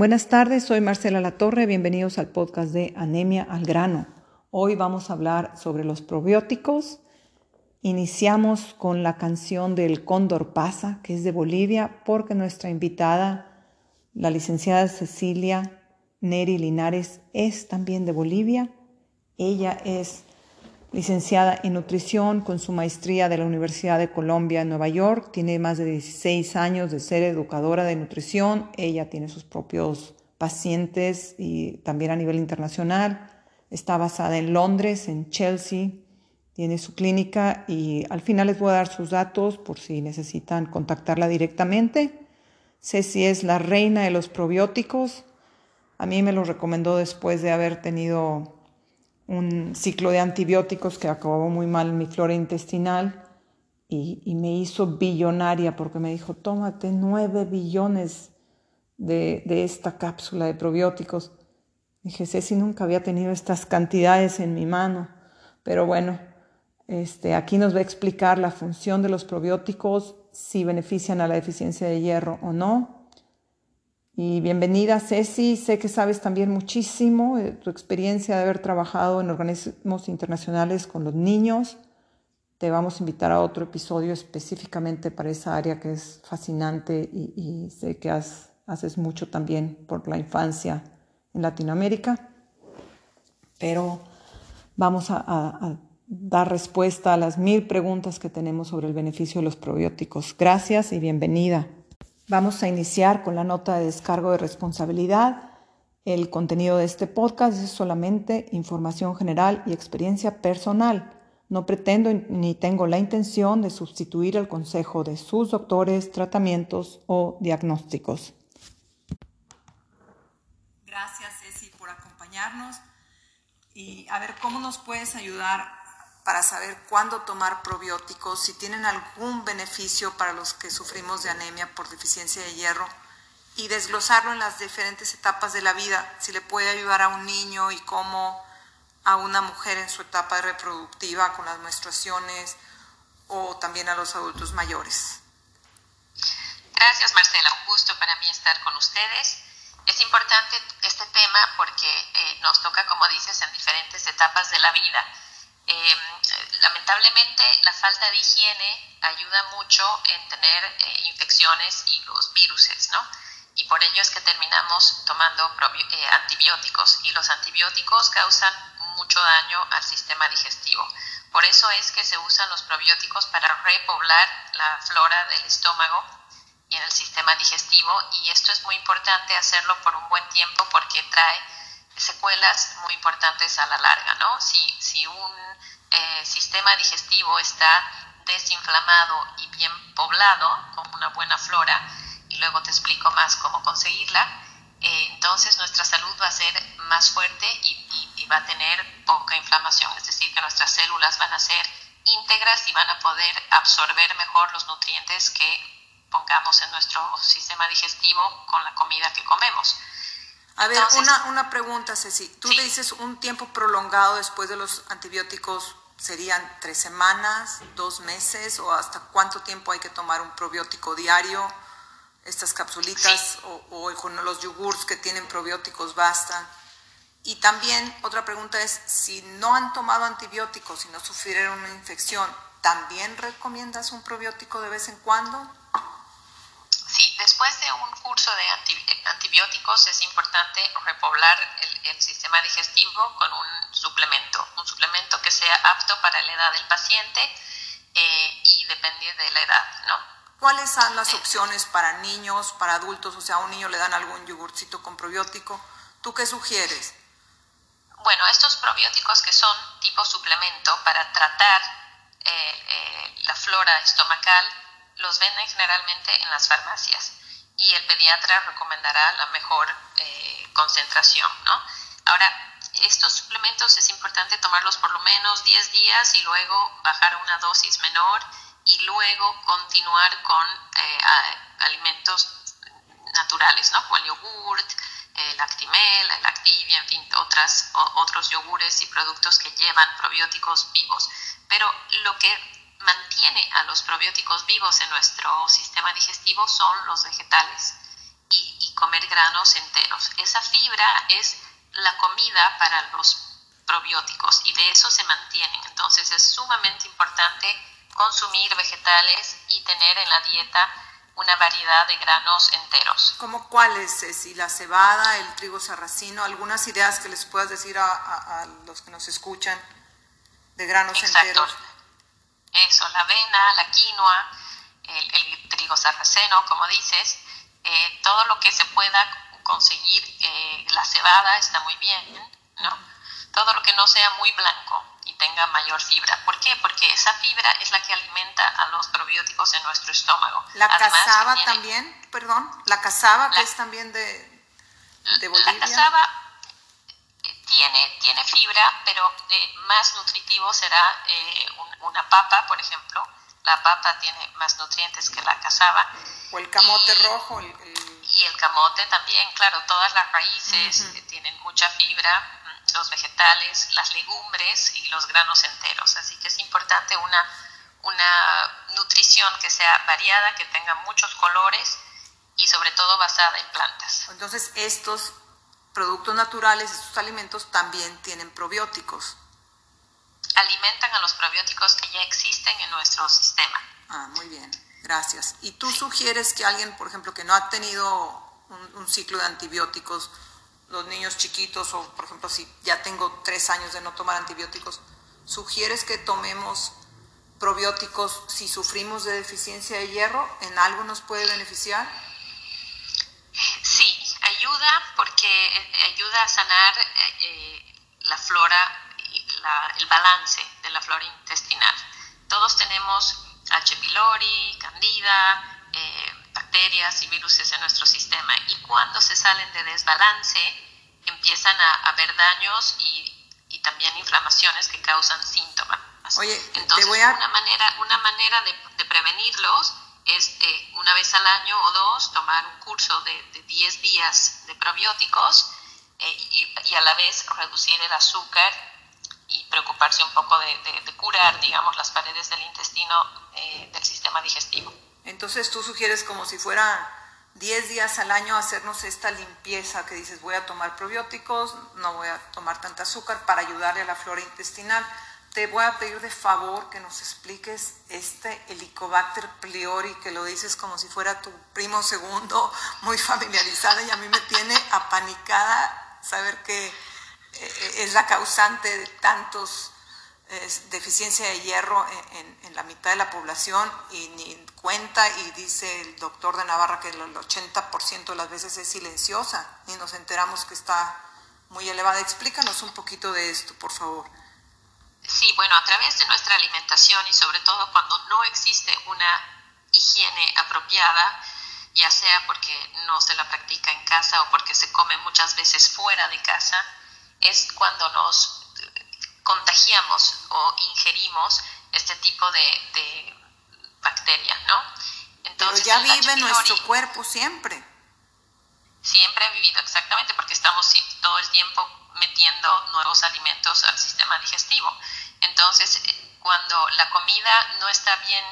Buenas tardes, soy Marcela Latorre, bienvenidos al podcast de Anemia al Grano. Hoy vamos a hablar sobre los probióticos. Iniciamos con la canción del Cóndor Pasa, que es de Bolivia, porque nuestra invitada, la licenciada Cecilia Neri Linares, es también de Bolivia. Ella es licenciada en nutrición con su maestría de la Universidad de Colombia en Nueva York. Tiene más de 16 años de ser educadora de nutrición. Ella tiene sus propios pacientes y también a nivel internacional. Está basada en Londres, en Chelsea. Tiene su clínica y al final les voy a dar sus datos por si necesitan contactarla directamente. Ceci es la reina de los probióticos. A mí me lo recomendó después de haber tenido un ciclo de antibióticos que acabó muy mal mi flora intestinal y, me hizo billonaria porque me dijo, tómate nueve billones de, esta cápsula de probióticos. Dije, si nunca había tenido estas cantidades en mi mano, pero bueno, este, aquí nos va a explicar la función de los probióticos, si benefician a la deficiencia de hierro o no, y bienvenida Ceci, sé que sabes también muchísimo tu experiencia de haber trabajado en organismos internacionales con los niños. Te vamos a invitar a otro episodio específicamente para esa área que es fascinante y, sé que haces mucho también por la infancia en Latinoamérica. Pero vamos a dar respuesta a las mil preguntas que tenemos sobre el beneficio de los probióticos. Gracias y bienvenida. Vamos a iniciar con la nota de descargo de responsabilidad. El contenido de este podcast es solamente información general y experiencia personal. No pretendo ni tengo la intención de sustituir el consejo de sus doctores, tratamientos o diagnósticos. Gracias, Ceci, por acompañarnos. Y a ver, ¿cómo nos puedes ayudar para saber cuándo tomar probióticos, si tienen algún beneficio para los que sufrimos de anemia por deficiencia de hierro y desglosarlo en las diferentes etapas de la vida, si le puede ayudar a un niño y cómo a una mujer en su etapa reproductiva con las menstruaciones o también a los adultos mayores. Gracias Marcela, un gusto para mí estar con ustedes. Es importante este tema porque eh, nos toca, como dices, en diferentes etapas de la vida eh, lamentablemente la falta de higiene ayuda mucho en tener eh, infecciones y los viruses, ¿no? Y por ello es que terminamos tomando eh, antibióticos y los antibióticos causan mucho daño al sistema digestivo. Por eso es que se usan los probióticos para repoblar la flora del estómago y en el sistema digestivo y esto es muy importante hacerlo por un buen tiempo porque trae secuelas muy importantes a la larga, ¿no? Si, si un eh, sistema digestivo está desinflamado y bien poblado, con una buena flora, y luego te explico más cómo conseguirla, eh, entonces nuestra salud va a ser más fuerte y, va a tener poca inflamación, es decir, que nuestras células van a ser íntegras y van a poder absorber mejor los nutrientes que pongamos en nuestro sistema digestivo con la comida que comemos. A ver, una, una pregunta, Ceci. Tú dices un tiempo prolongado después de los antibióticos, ¿serían tres semanas, dos meses o hasta cuánto tiempo hay que tomar un probiótico diario? Estas capsulitas o, o, con los yogurts que tienen probióticos bastan. Y también otra pregunta es, si no han tomado antibióticos y no sufrieron una infección, ¿también recomiendas un probiótico de vez en cuando? Sí, después de un curso de antibióticos es importante repoblar el, sistema digestivo con un suplemento, un suplemento que sea apto para la edad del paciente eh, y depende de la edad, ¿no? ¿Cuáles son las opciones para niños, para adultos? O sea, a un niño le dan algún yogurcito con probiótico. ¿Tú qué sugieres? Bueno, estos probióticos que son tipo suplemento para tratar eh, eh, la flora estomacal los venden generalmente en las farmacias y el pediatra recomendará la mejor eh, concentración, ¿no? Ahora, estos suplementos es importante tomarlos por lo menos 10 días y luego bajar una dosis menor y luego continuar con eh, alimentos naturales, ¿no? Como el yogurt, el Actimel, el Activia, en fin, otras, otros yogures y productos que llevan probióticos vivos. Pero lo que mantiene a los probióticos vivos en nuestro sistema digestivo son los vegetales. Y, comer granos enteros. Esa fibra es la comida para los probióticos y de eso se mantienen. Entonces es sumamente importante consumir vegetales y tener en la dieta una variedad de granos enteros. ¿Cómo cuáles, Ceci? La cebada, el trigo sarracino, algunas ideas que les puedas decir a, los que nos escuchan de granos enteros. Eso, la avena, la quinoa, el, trigo sarraceno, como dices, eh, todo lo que se pueda conseguir, eh, la cebada está muy bien, ¿no? Todo lo que no sea muy blanco y tenga mayor fibra. ¿Por qué? Porque esa fibra es la que alimenta a los probióticos en nuestro estómago. La cazaba también, perdón, la cazaba que es también de, de Bolivia. La cazaba eh, tiene, tiene fibra, pero más nutritivo será una papa, por ejemplo, la papa tiene más nutrientes que la cazaba. O el camote rojo. Y el camote también, claro, todas las raíces tienen mucha fibra, mm, los vegetales, las legumbres y los granos enteros. Así que es importante una, una nutrición que sea variada, que tenga muchos colores y sobre todo basada en plantas. Entonces estos productos naturales, estos alimentos también tienen probióticos alimentan a los probióticos que ya existen en nuestro sistema. Ah, muy bien, gracias. ¿Y tú sugieres que alguien, por ejemplo, que no ha tenido un, ciclo de antibióticos, los niños chiquitos, o por ejemplo, si ya tengo tres años de no tomar antibióticos, sugieres que tomemos probióticos si sufrimos de deficiencia de hierro? ¿En algo nos puede beneficiar? Sí, ayuda porque eh, ayuda a sanar eh, eh, la flora el balance de la flora intestinal. Todos tenemos H. pylori, candida, eh, bacterias y virus en nuestro sistema y cuando se salen de desbalance empiezan a, haber daños y, también inflamaciones que causan síntomas. Oye, Entonces, una manera, una manera de, prevenirlos es eh, una vez al año o dos tomar un curso de, de 10 días de probióticos eh, y, y, a la vez reducir el azúcar y preocuparse un poco de, curar, digamos, las paredes del intestino eh, del sistema digestivo. Entonces tú sugieres como si fuera 10 días al año hacernos esta limpieza que dices voy a tomar probióticos, no voy a tomar tanta azúcar para ayudarle a la flora intestinal. Te voy a pedir de favor que nos expliques este Helicobacter pylori, que lo dices como si fuera tu primo segundo, muy familiarizada y a mí me tiene apanicada saber que eh, es la causante de tantos deficiencia de hierro en, la mitad de la población y ni cuenta y dice el doctor de Navarra que el 80% de las veces es silenciosa y nos enteramos que está muy elevada. Explícanos un poquito de esto, por favor. Sí, bueno, a través de nuestra alimentación y sobre todo cuando no existe una higiene apropiada, ya sea porque no se la practica en casa o porque se come muchas veces fuera de casa, es cuando nos contagiamos o ingerimos este tipo de, bacterias, ¿no? Entonces, Pero ya vive en nuestro cuerpo siempre. Siempre ha vivido, exactamente, porque estamos todo el tiempo metiendo nuevos alimentos al sistema digestivo. Entonces, eh, cuando la comida no está bien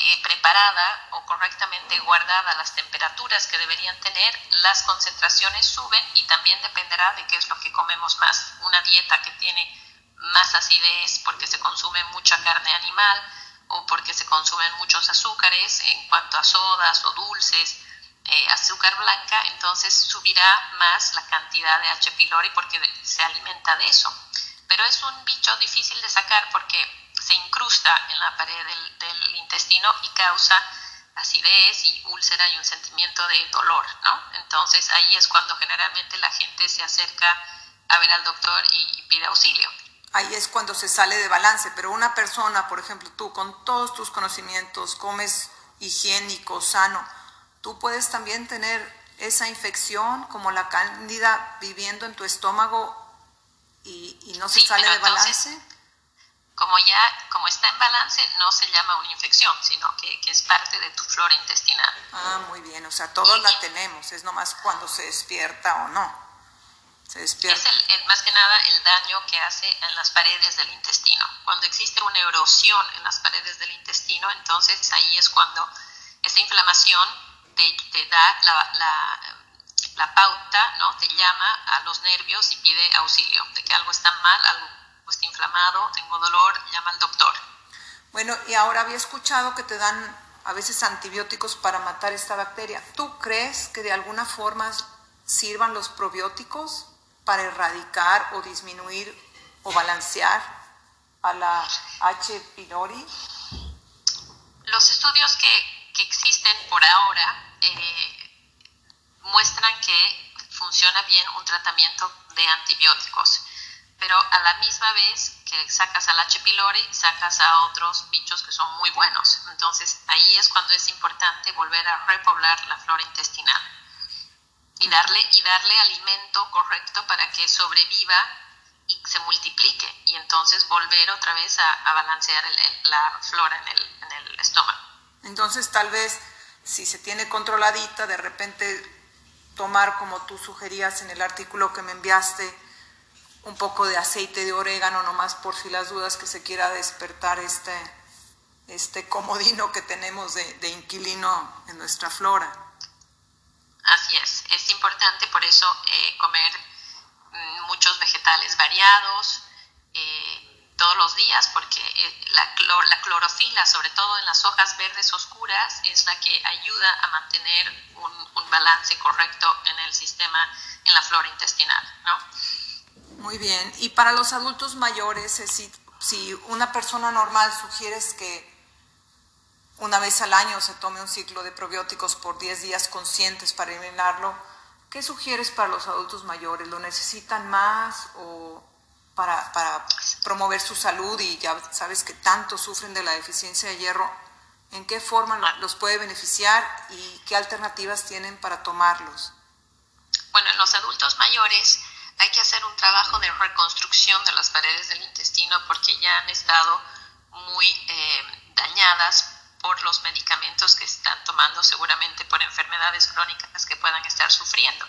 eh, preparada o correctamente guardada las temperaturas que deberían tener, las concentraciones suben y también dependerá de qué es lo que comemos más. Una dieta que tiene más acidez porque se consume mucha carne animal o porque se consumen muchos azúcares en cuanto a sodas o dulces, eh, azúcar blanca, entonces subirá más la cantidad de H. pylori porque se alimenta de eso. Pero es un bicho difícil de sacar porque se incrusta en la pared del, intestino y causa acidez y úlcera y un sentimiento de dolor, ¿no? Entonces ahí es cuando generalmente la gente se acerca a ver al doctor y pide auxilio. Ahí es cuando se sale de balance, pero una persona, por ejemplo, tú con todos tus conocimientos, comes higiénico, sano, tú puedes también tener esa infección como la cándida viviendo en tu estómago y, no se sale de balance como ya, como está en balance, no se llama una infección, sino que, es parte de tu flora intestinal. Ah, muy bien, o sea, todos la tenemos, es nomás cuando se despierta o no. Se despierta. Es el, más que nada el daño que hace en las paredes del intestino. Cuando existe una erosión en las paredes del intestino, entonces ahí es cuando esa inflamación te, da la, la pauta, ¿no? Te llama a los nervios y pide auxilio, de que algo está mal, algo está inflamado, tengo dolor, llama al doctor. Bueno, y ahora había escuchado que te dan a veces antibióticos para matar esta bacteria. ¿Tú crees que de alguna forma sirvan los probióticos para erradicar o disminuir o balancear a la H. pylori? Los estudios que, que existen por ahora eh, muestran que funciona bien un tratamiento de antibióticos pero a la misma vez que sacas al H. pylori, sacas a otros bichos que son muy buenos. Entonces ahí es cuando es importante volver a repoblar la flora intestinal y darle, y darle alimento correcto para que sobreviva y se multiplique y entonces volver otra vez a, balancear la flora en el, en el estómago. Entonces tal vez si se tiene controladita, de repente tomar como tú sugerías en el artículo que me enviaste, un poco de aceite de orégano nomás por si las dudas que se quiera despertar este, este comodino que tenemos de, inquilino en nuestra flora. Así es, es importante por eso eh, comer mm, muchos vegetales variados eh, todos los días porque eh, la, la, clorofila, sobre todo en las hojas verdes oscuras, es la que ayuda a mantener un, un balance correcto en el sistema, en la flora intestinal. ¿no? Muy bien. Y para los adultos mayores, si, si una persona normal sugieres que una vez al año se tome un ciclo de probióticos por 10 días conscientes para eliminarlo, ¿qué sugieres para los adultos mayores? ¿Lo necesitan más o para, para promover su salud y ya sabes que tanto sufren de la deficiencia de hierro? ¿En qué forma los puede beneficiar y qué alternativas tienen para tomarlos? Bueno, en los adultos mayores hay que hacer un trabajo de reconstrucción de las paredes del intestino porque ya han estado muy eh, dañadas por los medicamentos que están tomando seguramente por enfermedades crónicas que puedan estar sufriendo.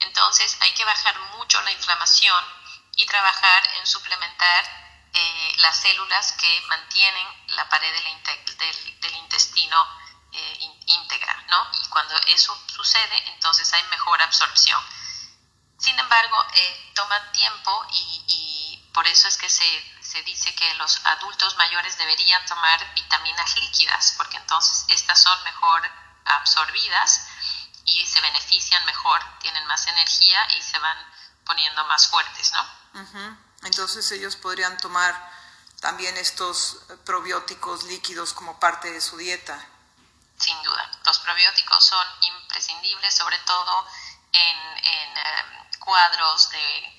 Entonces hay que bajar mucho la inflamación y trabajar en suplementar eh, las células que mantienen la pared del, intestino eh, íntegra, ¿no? Y cuando eso sucede, entonces hay mejor absorción. Sin embargo, eh, toma tiempo y, por eso es que se, se, dice que los adultos mayores deberían tomar vitaminas líquidas, porque entonces estas son mejor absorbidas y se benefician mejor, tienen más energía y se van poniendo más fuertes, ¿no? Entonces ellos podrían tomar también estos probióticos líquidos como parte de su dieta. Sin duda, los probióticos son imprescindibles, sobre todo en, en em, cuadros de,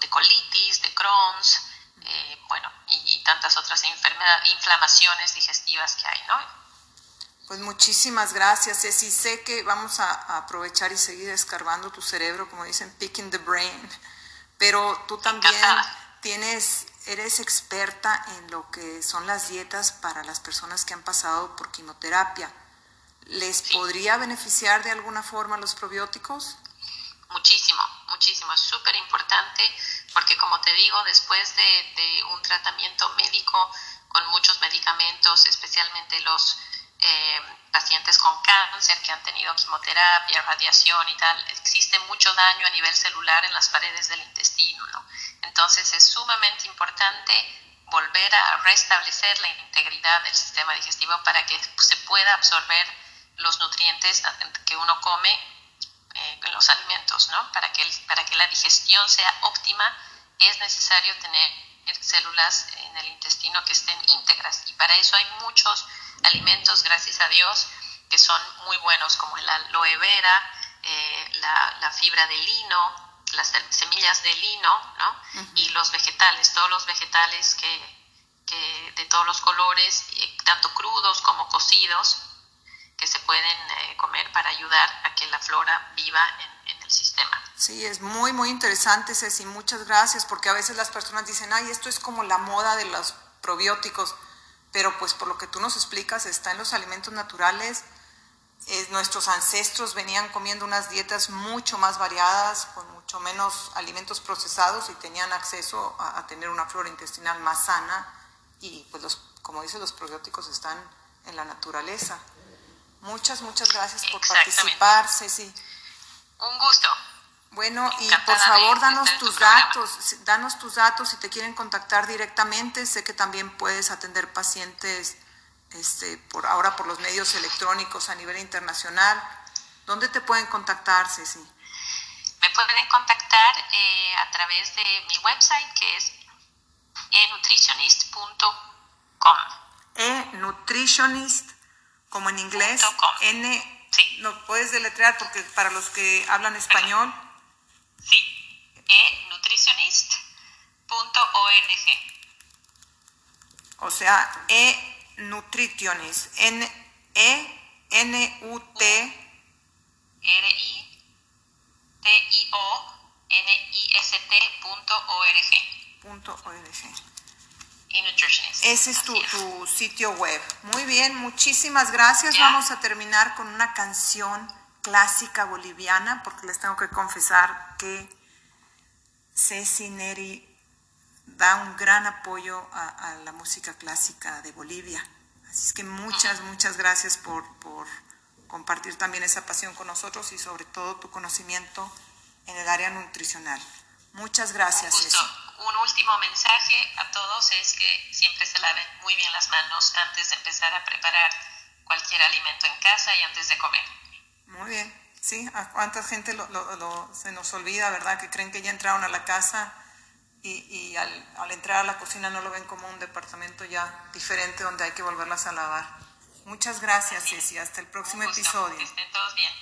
de colitis, de Crohn's, eh, bueno, y, tantas otras inflamaciones digestivas que hay, ¿no? Pues muchísimas gracias, Ceci. Sé que vamos a, aprovechar y seguir escarbando tu cerebro, como dicen, picking the brain, pero tú también tienes, eres experta en lo que son las dietas para las personas que han pasado por quimioterapia. ¿Les podría beneficiar de alguna forma los probióticos? Muchísimo, muchísimo. Es súper importante porque, como te digo, después de, un tratamiento médico con muchos medicamentos, especialmente los eh, pacientes con cáncer que han tenido quimioterapia, radiación y tal, existe mucho daño a nivel celular en las paredes del intestino. Entonces es sumamente importante volver a restablecer la integridad del sistema digestivo para que se pueda absorber los nutrientes que uno come los alimentos, ¿no? Para que, para que la digestión sea óptima es necesario tener células en el intestino que estén íntegras y para eso hay muchos alimentos, gracias a Dios, que son muy buenos como la aloe vera, eh, la, fibra de lino, las semillas de lino, ¿no? Y los vegetales, todos los vegetales que, que de todos los colores, tanto crudos como cocidos, que se pueden eh, comer para ayudar a que la flora viva en, el sistema. Sí, es muy, muy interesante, Ceci. Muchas gracias, porque a veces las personas dicen, ay, esto es como la moda de los probióticos, pero pues por lo que tú nos explicas, está en los alimentos naturales. nuestros ancestros venían comiendo unas dietas mucho más variadas, con mucho menos alimentos procesados y tenían acceso a, a tener una flora intestinal más sana y pues los, como dice, los probióticos están en la naturaleza. Muchas, muchas gracias por participar, Ceci. Un gusto. Bueno, y por favor, danos tus datos, danos tus datos si te quieren contactar directamente. Sé que también puedes atender pacientes este, por ahora por los medios electrónicos a nivel internacional. ¿Dónde te pueden contactar, Ceci? Me pueden contactar eh, a través de mi website que es enutritionist.com. E-nutritionist, como en inglés. N. Sí. ¿Lo puedes deletrear porque para los que hablan español? Sí. E-nutritionist.org. O sea, E-nutritionist. N. E. N. U. T. R. I. Ese es tu, tu, sitio web. Muy bien, muchísimas gracias. Vamos a terminar con una canción clásica boliviana, porque les tengo que confesar que Ceci Neri da un gran apoyo a, la música clásica de Bolivia. Así es que muchas, muchas gracias por, por compartir también esa pasión con nosotros y sobre todo tu conocimiento en el área nutricional. Muchas gracias. Un, un último mensaje a todos es que siempre se laven muy bien las manos antes de empezar a preparar cualquier alimento en casa y antes de comer. Muy bien, sí, a cuánta gente se nos olvida, ¿verdad? Que creen que ya entraron a la casa y, al, al, entrar a la cocina no lo ven como un departamento ya diferente donde hay que volverlas a lavar. Muchas gracias, Ceci. Hasta el próximo episodio. Que estén todos bien.